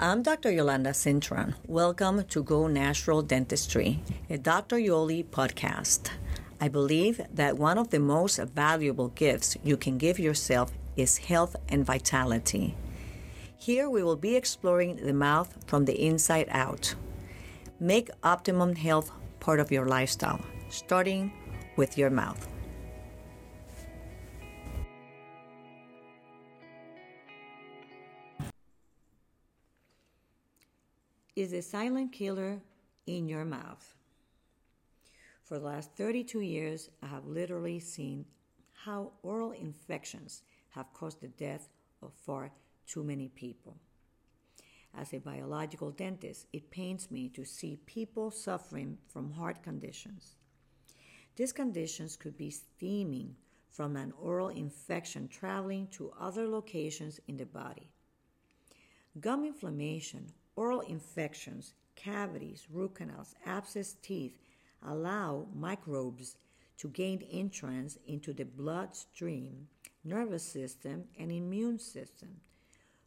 I'm Dr. Yolanda Cintron. Welcome to Go Natural Dentistry, a Dr. Yoli podcast. I believe that one of the most valuable gifts you can give yourself is health and vitality. Here we will be exploring the mouth from the inside out. Make optimum health part of your lifestyle, starting with your mouth. Is a silent killer in your mouth? For the last 32 years, I have literally seen how oral infections have caused the death of far too many people. As a biological dentist, it pains me to see people suffering from heart conditions. These conditions could be stemming from an oral infection traveling to other locations in the body. Gum inflammation, oral infections, cavities, root canals, abscessed teeth allow microbes to gain entrance into the bloodstream, nervous system, and immune system,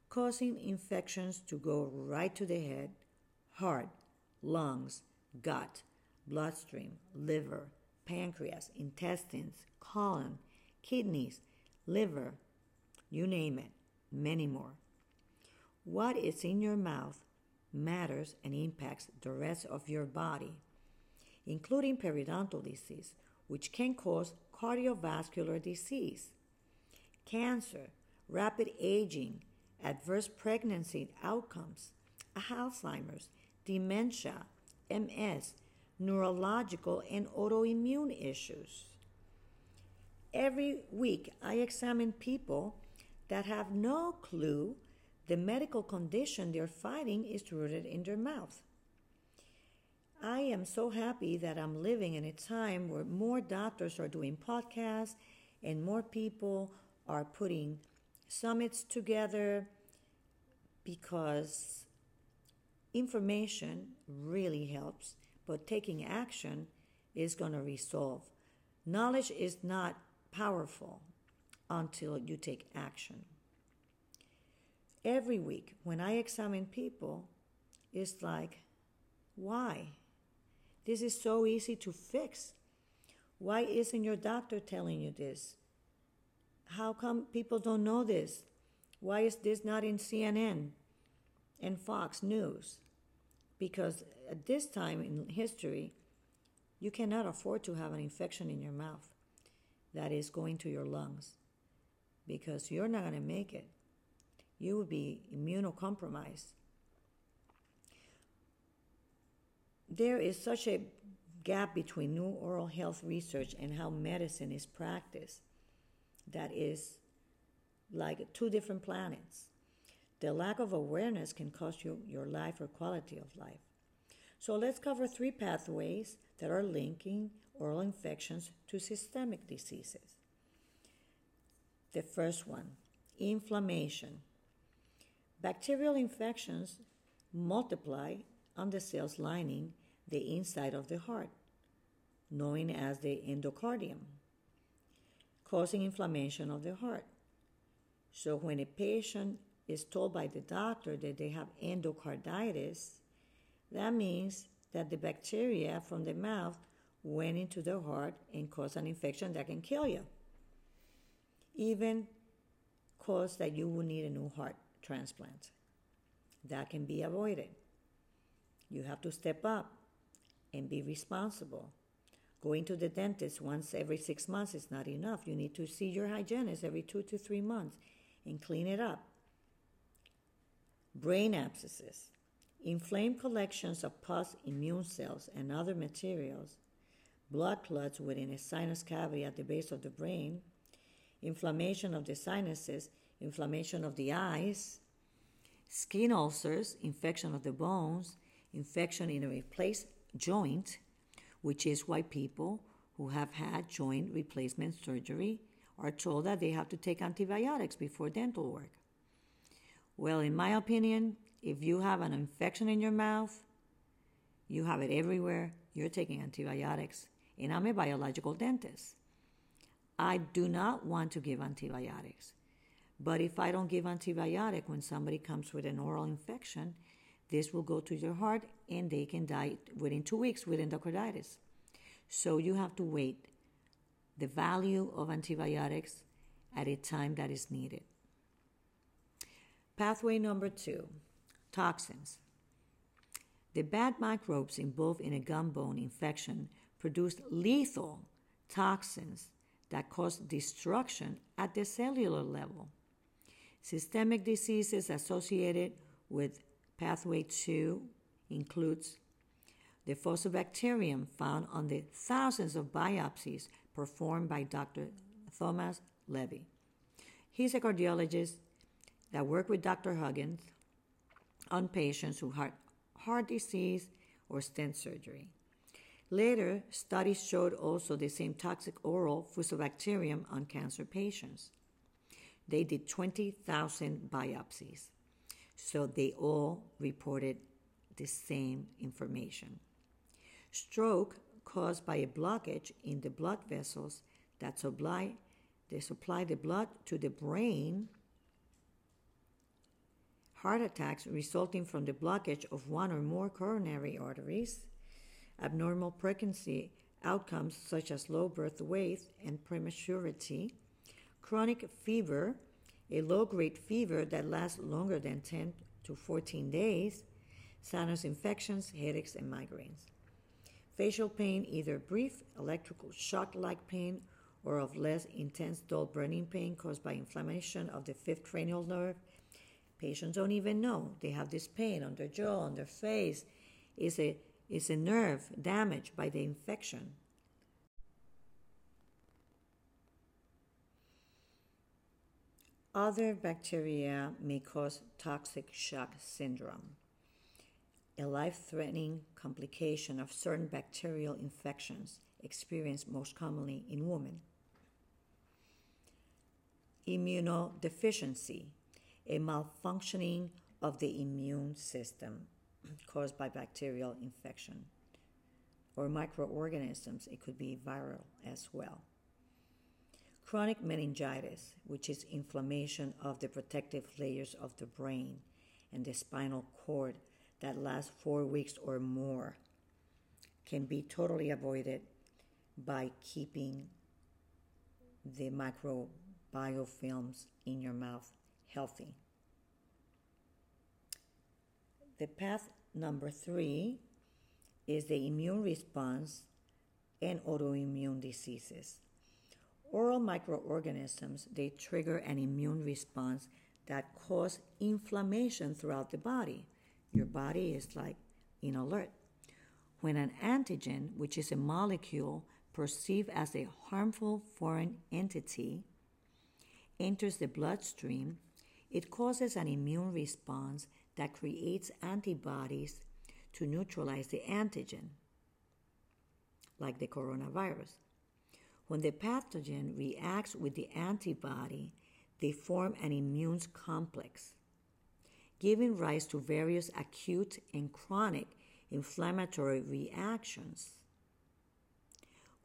causing infections to go right to the head, heart, lungs, gut, bloodstream, liver, pancreas, intestines, colon, kidneys, liver, you name it, many more. What is in your mouth matters and impacts the rest of your body, including periodontal disease, which can cause cardiovascular disease, cancer, rapid aging, adverse pregnancy outcomes, Alzheimer's, dementia, MS, neurological, and autoimmune issues. Every week, I examine people that have no clue the medical condition they're fighting is rooted in their mouth. I am so happy that I'm living in a time where more doctors are doing podcasts and more people are putting summits together because information really helps, but taking action is going to resolve. Knowledge is not powerful until you take action. Every week, when I examine people, it's like, why? This is so easy to fix. Why isn't your doctor telling you this? How come people don't know this? Why is this not in CNN and Fox News? Because at this time in history, you cannot afford to have an infection in your mouth that is going to your lungs because you're not going to make it. You will be immunocompromised. There is such a gap between new oral health research and how medicine is practiced that is like two different planets. The lack of awareness can cost you your life or quality of life. So let's cover three pathways that are linking oral infections to systemic diseases. The first one, inflammation. Bacterial infections multiply on the cells lining the inside of the heart, known as the endocardium, causing inflammation of the heart. So when a patient is told by the doctor that they have endocarditis, that means that the bacteria from the mouth went into the heart and caused an infection that can kill you. Even cause that you will need a new heart transplant. That can be avoided. You have to step up and be responsible. Going to the dentist once every six months is not enough. You need to see your hygienist every two to three months and clean it up. Brain abscesses, inflamed collections of pus immune cells and other materials, blood clots within a sinus cavity at the base of the brain, inflammation of the sinuses, inflammation of the eyes, skin ulcers, infection of the bones, infection in a replaced joint, which is why people who have had joint replacement surgery are told that they have to take antibiotics before dental work. Well, in my opinion, if you have an infection in your mouth, you have it everywhere, you're taking antibiotics. And I'm a biological dentist. I do not want to give antibiotics But if I don't give antibiotic when somebody comes with an oral infection, this will go to your heart and they can die within two weeks with endocarditis. So you have to wait the value of antibiotics at a time that is needed. Pathway number two toxins. The bad microbes involved in a gum bone infection produce lethal toxins that cause destruction at the cellular level. Systemic diseases associated with pathway 2 includes the Fusobacterium found on the thousands of biopsies performed by Dr. Thomas Levy. He's a cardiologist that worked with Dr. Huggins on patients who had heart disease or stent surgery. Later, studies showed also the same toxic oral Fusobacterium on cancer patients. They did 20,000 biopsies, so they all reported the same information. Stroke caused by a blockage in the blood vessels that supply, they supply the blood to the brain heart attacks resulting from the blockage of one or more coronary arteries, abnormal pregnancy outcomes such as low birth weight and prematurity, chronic fever, a low grade fever that lasts longer than 10 to 14 days, sinus infections, headaches, and migraines. Facial pain, either brief electrical shock like pain or of less intense dull burning pain caused by inflammation of the fifth cranial nerve Patients don't even know they have this pain on their jaw, on their face. Is a is a nerve damaged by the infection. Other bacteria may cause toxic shock syndrome, a life threatening complication of certain bacterial infections experienced most commonly in women. Immunodeficiency a malfunctioning of the immune system caused by bacterial infection or microorganisms. It could be viral as well. Chronic meningitis, which is inflammation of the protective layers of the brain and the spinal cord that lasts four weeks or more, can be totally avoided by keeping the microbiofilms in your mouth healthy. The path number three is the immune response and autoimmune diseases. Oral microorganisms, they trigger an immune response that cause inflammation throughout the body. Your body is like in alert. When an antigen, which is a molecule perceived as a harmful foreign entity, enters the bloodstream, it causes an immune response that creates antibodies to neutralize the antigen, like the coronavirus. When the pathogen reacts with the antibody, they form an immune complex, giving rise to various acute and chronic inflammatory reactions.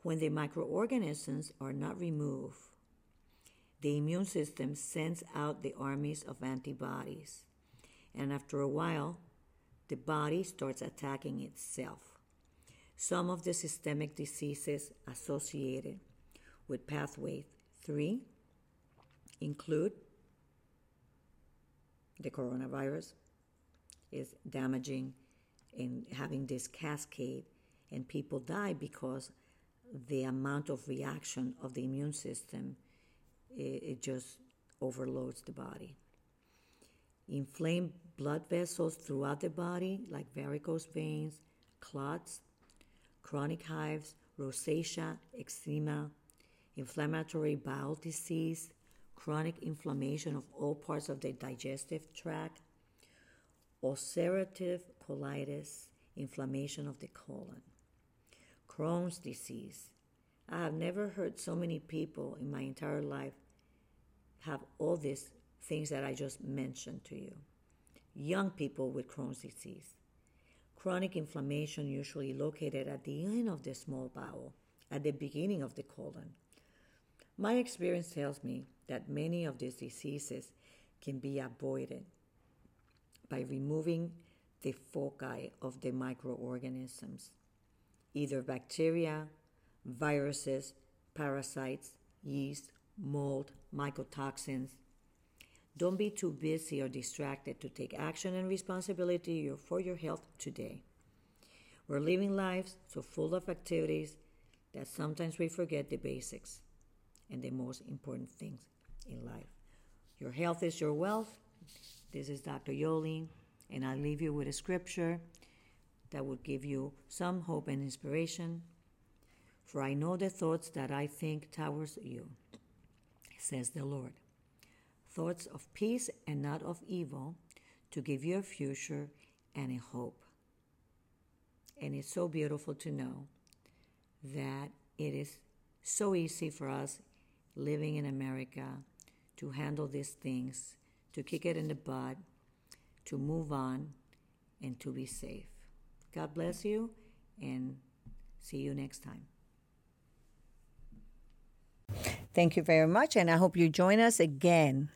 When the microorganisms are not removed, the immune system sends out the armies of antibodies. And after a while, the body starts attacking itself. Some of the systemic diseases associated with pathway 3 include the coronavirus is damaging and having this cascade and people die because the amount of reaction of the immune system it, it just overloads the body. Inflamed blood vessels throughout the body, like varicose veins, clots, chronic hives, rosacea, eczema, inflammatory bowel disease, chronic inflammation of all parts of the digestive tract, ulcerative colitis, inflammation of the colon, Crohn's disease. I have never heard so many people in my entire life have all these things that I just mentioned to you. Young people with Crohn's disease. Chronic inflammation, usually located at the end of the small bowel, at the beginning of the colon. My experience tells me that many of these diseases can be avoided by removing the foci of the microorganisms, either bacteria, viruses, parasites, yeast, mold, mycotoxins. Don't be too busy or distracted to take action and responsibility for your health today. We're living lives so full of activities that sometimes we forget the basics and the most important things in life. Your health is your wealth. This is Dr. Yoli, and I leave you with a scripture that will give you some hope and inspiration. For I know the thoughts that I think towards you, says the Lord. Thoughts of peace and not of evil, to give you a future and a hope. And it's so beautiful to know that it is so easy for us living in America to handle these things, to kick it in the butt, to move on, and to be safe. God bless you, and see you next time. Thank you very much, and I hope you join us again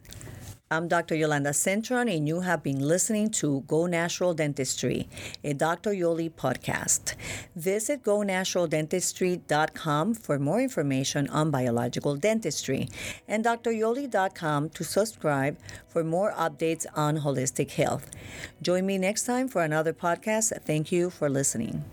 I'm Dr. Yolanda Cintron, and you have been listening to Go Natural Dentistry, a Dr. Yoli podcast. Visit gonaturaldentistry.com for more information on biological dentistry and dryoli.com to subscribe for more updates on holistic health. Join me next time for another podcast. Thank you for listening.